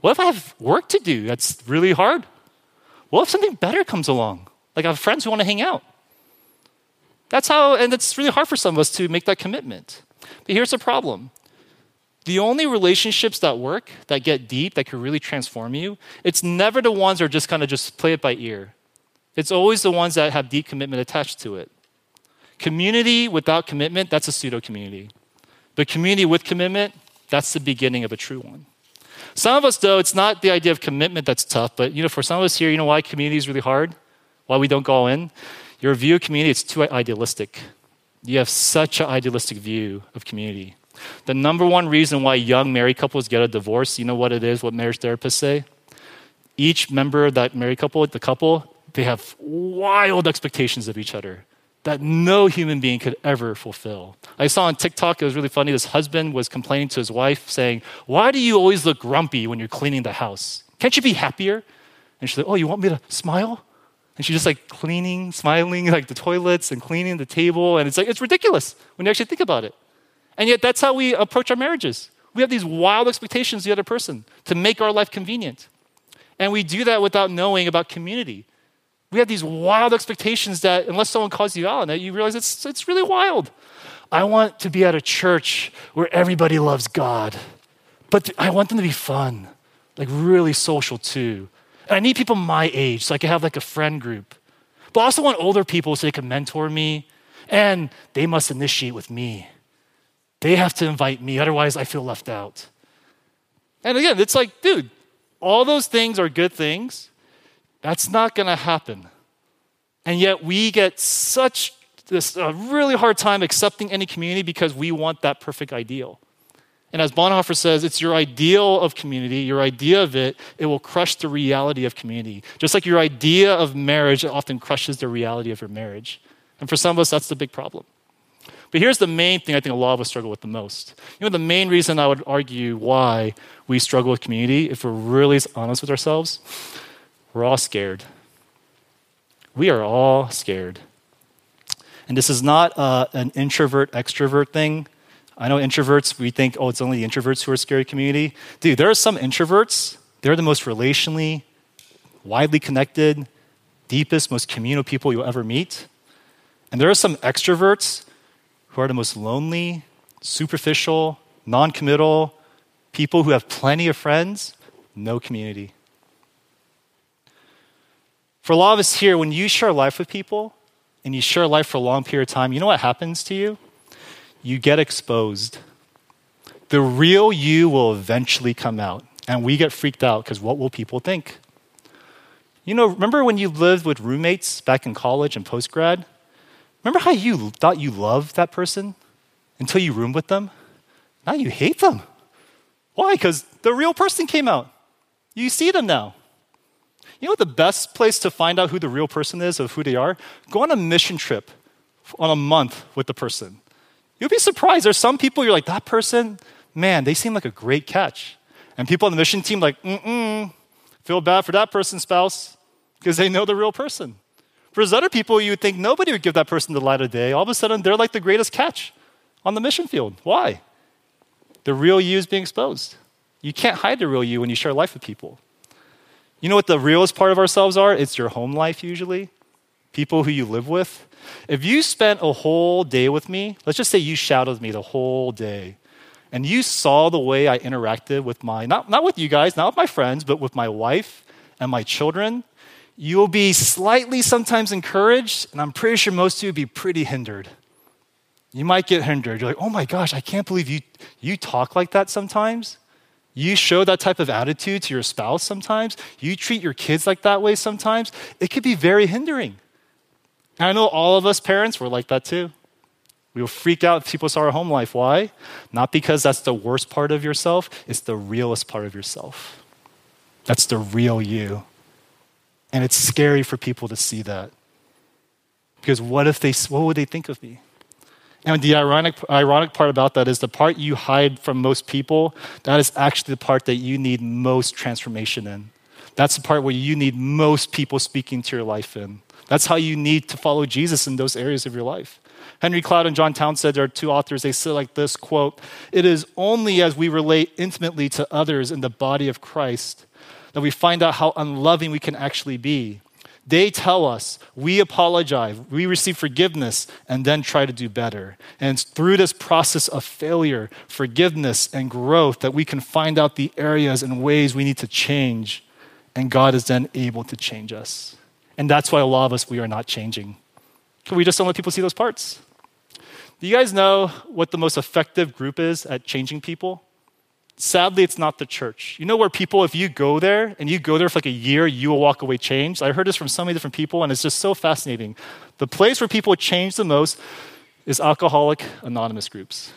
What if I have work to do that's really hard? What if something better comes along? Like I have friends who want to hang out. That's how, and it's really hard for some of us to make that commitment. But here's the problem the only relationships that work, that get deep, that can really transform you, it's never the ones that are just kind of just play it by ear. It's always the ones that have deep commitment attached to it. Community without commitment, that's a pseudo community. But community with commitment, that's the beginning of a true one. Some of us, though, it's not the idea of commitment that's tough, but you know, for some of us here, you know why community is really hard? Why we don't go all in? Your view of community, it's too idealistic. You have such an idealistic view of community. The number one reason why young married couples get a divorce, you know what it is, what marriage therapists say? Each member of that married couple, the couple, they have wild expectations of each other that no human being could ever fulfill. I saw on TikTok, it was really funny. This husband was complaining to his wife, saying, Why do you always look grumpy when you're cleaning the house? Can't you be happier? And she's like, Oh, you want me to smile? And she's just like cleaning, smiling, like the toilets and cleaning the table. And it's like, it's ridiculous when you actually think about it. And yet, that's how we approach our marriages. We have these wild expectations of the other person to make our life convenient. And we do that without knowing about community. We have these wild expectations that, unless someone calls you out on it, you realize it's, it's really wild. I want to be at a church where everybody loves God, but I want them to be fun, like really social too. And I need people my age so I can have like a friend group. But I also want older people so they can mentor me, and they must initiate with me. They have to invite me, otherwise, I feel left out. And again, it's like, dude, all those things are good things. That's not going to happen. And yet, we get such this a really hard time accepting any community because we want that perfect ideal. And as Bonhoeffer says, it's your ideal of community, your idea of it, it will crush the reality of community. Just like your idea of marriage often crushes the reality of your marriage. And for some of us, that's the big problem. But here's the main thing I think a lot of us struggle with the most. You know, the main reason I would argue why we struggle with community, if we're really honest with ourselves, we're all scared. We are all scared. And this is not uh, an introvert extrovert thing. I know introverts, we think, oh, it's only the introverts who are scary community. Dude, there are some introverts, they're the most relationally, widely connected, deepest, most communal people you'll ever meet. And there are some extroverts who are the most lonely, superficial, non committal, people who have plenty of friends, no community. For a lot of us here, when you share life with people and you share life for a long period of time, you know what happens to you? You get exposed. The real you will eventually come out, and we get freaked out because what will people think? You know, remember when you lived with roommates back in college and post grad? Remember how you thought you loved that person until you roomed with them? Now you hate them. Why? Because the real person came out. You see them now. You know the best place to find out who the real person is, of who they are? Go on a mission trip on a month with the person. You'll be surprised. There's some people you're like, that person, man, they seem like a great catch. And people on the mission team, like, mm mm, feel bad for that person's spouse because they know the real person. For other people, you would think nobody would give that person the light of day. All of a sudden, they're like the greatest catch on the mission field. Why? The real you is being exposed. You can't hide the real you when you share life with people. You know what the realest part of ourselves are? It's your home life, usually. People who you live with. If you spent a whole day with me, let's just say you shadowed me the whole day, and you saw the way I interacted with my, not, not with you guys, not with my friends, but with my wife and my children, you'll be slightly sometimes encouraged, and I'm pretty sure most of you would be pretty hindered. You might get hindered. You're like, oh my gosh, I can't believe you, you talk like that sometimes. You show that type of attitude to your spouse sometimes. You treat your kids like that way sometimes. It could be very hindering. And I know all of us parents were like that too. We will freak out if people saw our home life. Why? Not because that's the worst part of yourself, it's the realest part of yourself. That's the real you. And it's scary for people to see that. Because what if they, what would they think of me? And the ironic, ironic part about that is the part you hide from most people, that is actually the part that you need most transformation in. That's the part where you need most people speaking to your life in. That's how you need to follow Jesus in those areas of your life. Henry Cloud and John Townsend are two authors. They say like this quote, It is only as we relate intimately to others in the body of Christ that we find out how unloving we can actually be. They tell us, we apologize, we receive forgiveness, and then try to do better. And it's through this process of failure, forgiveness, and growth that we can find out the areas and ways we need to change. And God is then able to change us. And that's why a lot of us, we are not changing. Can we just don't let people see those parts. Do you guys know what the most effective group is at changing people? Sadly, it's not the church. You know where people, if you go there and you go there for like a year, you will walk away changed? I heard this from so many different people, and it's just so fascinating. The place where people change the most is Alcoholic Anonymous groups.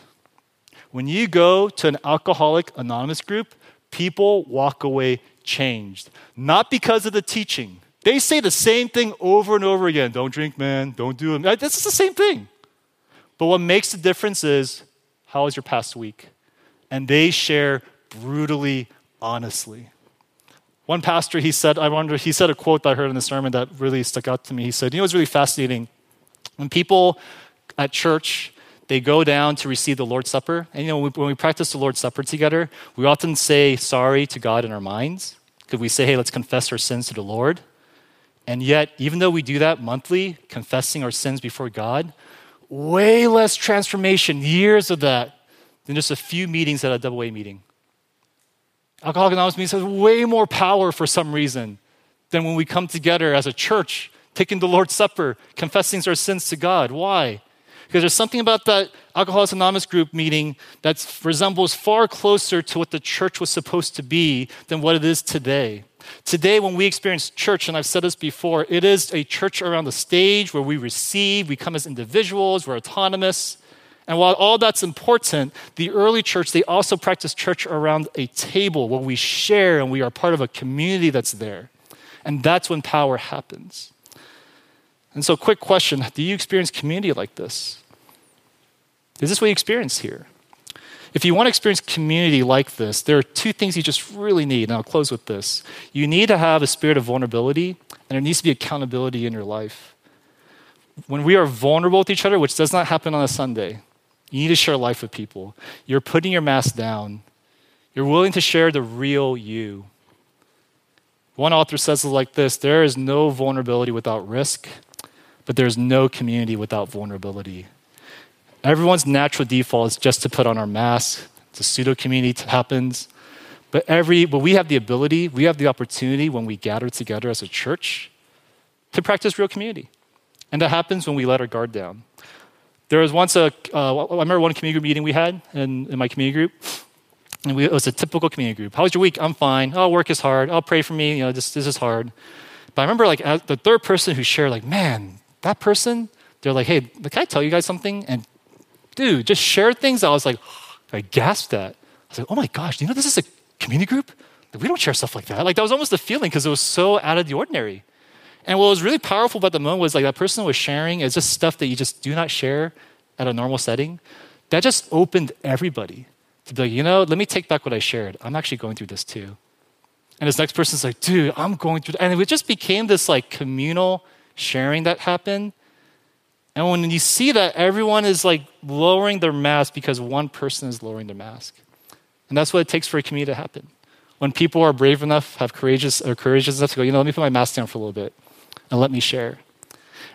When you go to an Alcoholic Anonymous group, people walk away changed. Not because of the teaching. They say the same thing over and over again don't drink, man, don't do it. This is the same thing. But what makes the difference is how was your past week? And they share brutally honestly. One pastor, he said, I wonder, he said a quote that I heard in the sermon that really stuck out to me. He said, You know, it's really fascinating. When people at church, they go down to receive the Lord's Supper, and you know, when we practice the Lord's Supper together, we often say sorry to God in our minds. Because we say, hey, let's confess our sins to the Lord. And yet, even though we do that monthly, confessing our sins before God, way less transformation, years of that, than just a few meetings at a double A meeting. Alcoholic Anonymous meetings has way more power for some reason than when we come together as a church, taking the Lord's Supper, confessing our sins to God. Why? Because there's something about that Alcoholics Anonymous group meeting that resembles far closer to what the church was supposed to be than what it is today. Today, when we experience church, and I've said this before, it is a church around the stage where we receive, we come as individuals, we're autonomous. And while all that's important, the early church, they also practiced church around a table where we share and we are part of a community that's there. And that's when power happens. And so, quick question Do you experience community like this? Is this what you experience here? If you want to experience community like this, there are two things you just really need, and I'll close with this. You need to have a spirit of vulnerability, and there needs to be accountability in your life. When we are vulnerable with each other, which does not happen on a Sunday, You need to share life with people. You're putting your mask down. You're willing to share the real you. One author says it like this there is no vulnerability without risk, but there's no community without vulnerability. Everyone's natural default is just to put on our mask. The pseudo community happens. But every but we have the ability, we have the opportunity when we gather together as a church to practice real community. And that happens when we let our guard down. There was once a uh, I remember one community group meeting we had in, in my community group. And we, it was a typical community group. How was your week? I'm fine. Oh, work is hard. Oh, pray for me. You know, this, this is hard. But I remember like the third person who shared, like, man, that person, they're like, hey, can I tell you guys something? And dude, just share things. I was like, I gasped at. I was like, oh my gosh, you know this is a community group? We don't share stuff like that. Like that was almost the feeling because it was so out of the ordinary. And what was really powerful about the moment was like that person was sharing is just stuff that you just do not share at a normal setting. That just opened everybody to be like, you know, let me take back what I shared. I'm actually going through this too. And this next person's like, dude, I'm going through, and it just became this like communal sharing that happened. And when you see that, everyone is like lowering their mask because one person is lowering their mask. And that's what it takes for a community to happen. When people are brave enough, have courageous or courageous enough to go, you know, let me put my mask down for a little bit and let me share.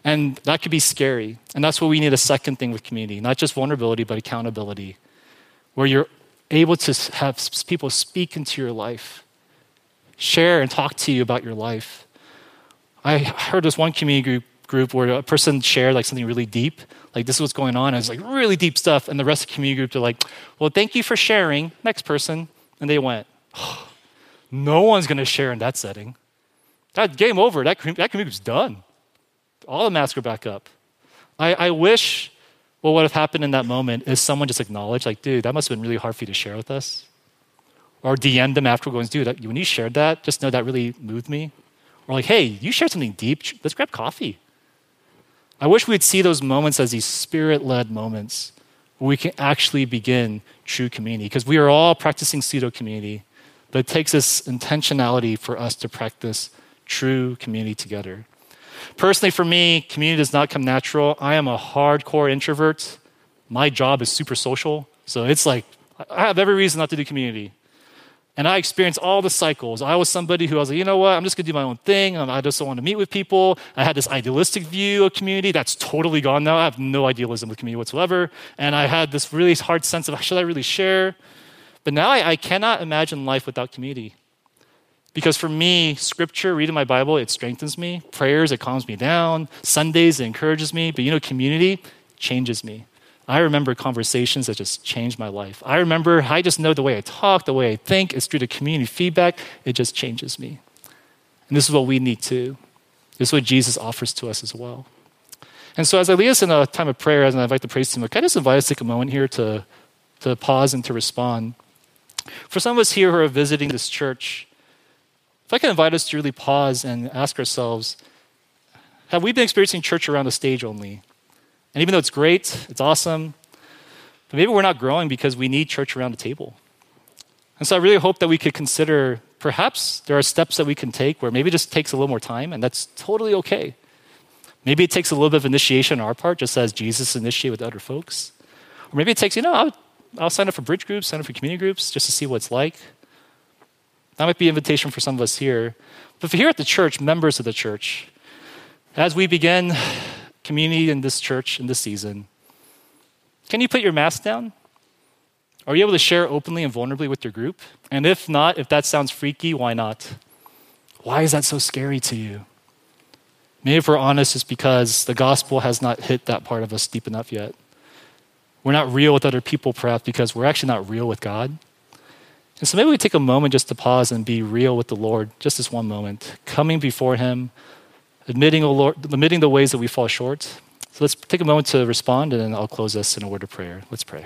And that could be scary. And that's what we need a second thing with community, not just vulnerability, but accountability, where you're able to have people speak into your life, share and talk to you about your life. I heard this one community group, where a person shared like something really deep, like this is what's going on. And it's like really deep stuff. And the rest of the community group, they're like, well, thank you for sharing. Next person. And they went, oh, no one's going to share in that setting. That game over. That, that community group's done. All the masks are back up. I, I wish what would have happened in that moment is someone just acknowledged, like, dude, that must have been really hard for you to share with us. Or DM them after going, dude, when you shared that, just know that really moved me. Or like, hey, you shared something deep. Let's grab coffee. I wish we'd see those moments as these spirit led moments where we can actually begin true community because we are all practicing pseudo community, but it takes this intentionality for us to practice true community together. Personally, for me, community does not come natural. I am a hardcore introvert. My job is super social. So it's like, I have every reason not to do community. And I experienced all the cycles. I was somebody who I was like, you know what, I'm just gonna do my own thing. Um, I just don't want to meet with people. I had this idealistic view of community that's totally gone now. I have no idealism with community whatsoever. And I had this really hard sense of, should I really share? But now I, I cannot imagine life without community. Because for me, scripture, reading my Bible, it strengthens me. Prayers, it calms me down. Sundays, it encourages me. But you know, community changes me. I remember conversations that just changed my life. I remember, I just know the way I talk, the way I think, it's through the community feedback, it just changes me. And this is what we need too. This is what Jesus offers to us as well. And so, as I lead us in a time of prayer, as I invite the praise team, can I just invite us to take a moment here to, to pause and to respond? For some of us here who are visiting this church, if I can invite us to really pause and ask ourselves have we been experiencing church around the stage only? And even though it's great, it's awesome, but maybe we're not growing because we need church around the table. And so I really hope that we could consider perhaps there are steps that we can take where maybe it just takes a little more time, and that's totally okay. Maybe it takes a little bit of initiation on our part, just as Jesus initiated with other folks. Or maybe it takes, you know, I'll, I'll sign up for bridge groups, sign up for community groups just to see what it's like. That might be an invitation for some of us here. But for here at the church, members of the church, as we begin community in this church in this season, can you put your mask down? Are you able to share openly and vulnerably with your group? And if not, if that sounds freaky, why not? Why is that so scary to you? Maybe if we're honest, it's because the gospel has not hit that part of us deep enough yet. We're not real with other people, perhaps, because we're actually not real with God. And so maybe we take a moment just to pause and be real with the Lord, just this one moment, coming before Him, admitting, oh Lord, admitting the ways that we fall short. So let's take a moment to respond, and then I'll close us in a word of prayer. Let's pray.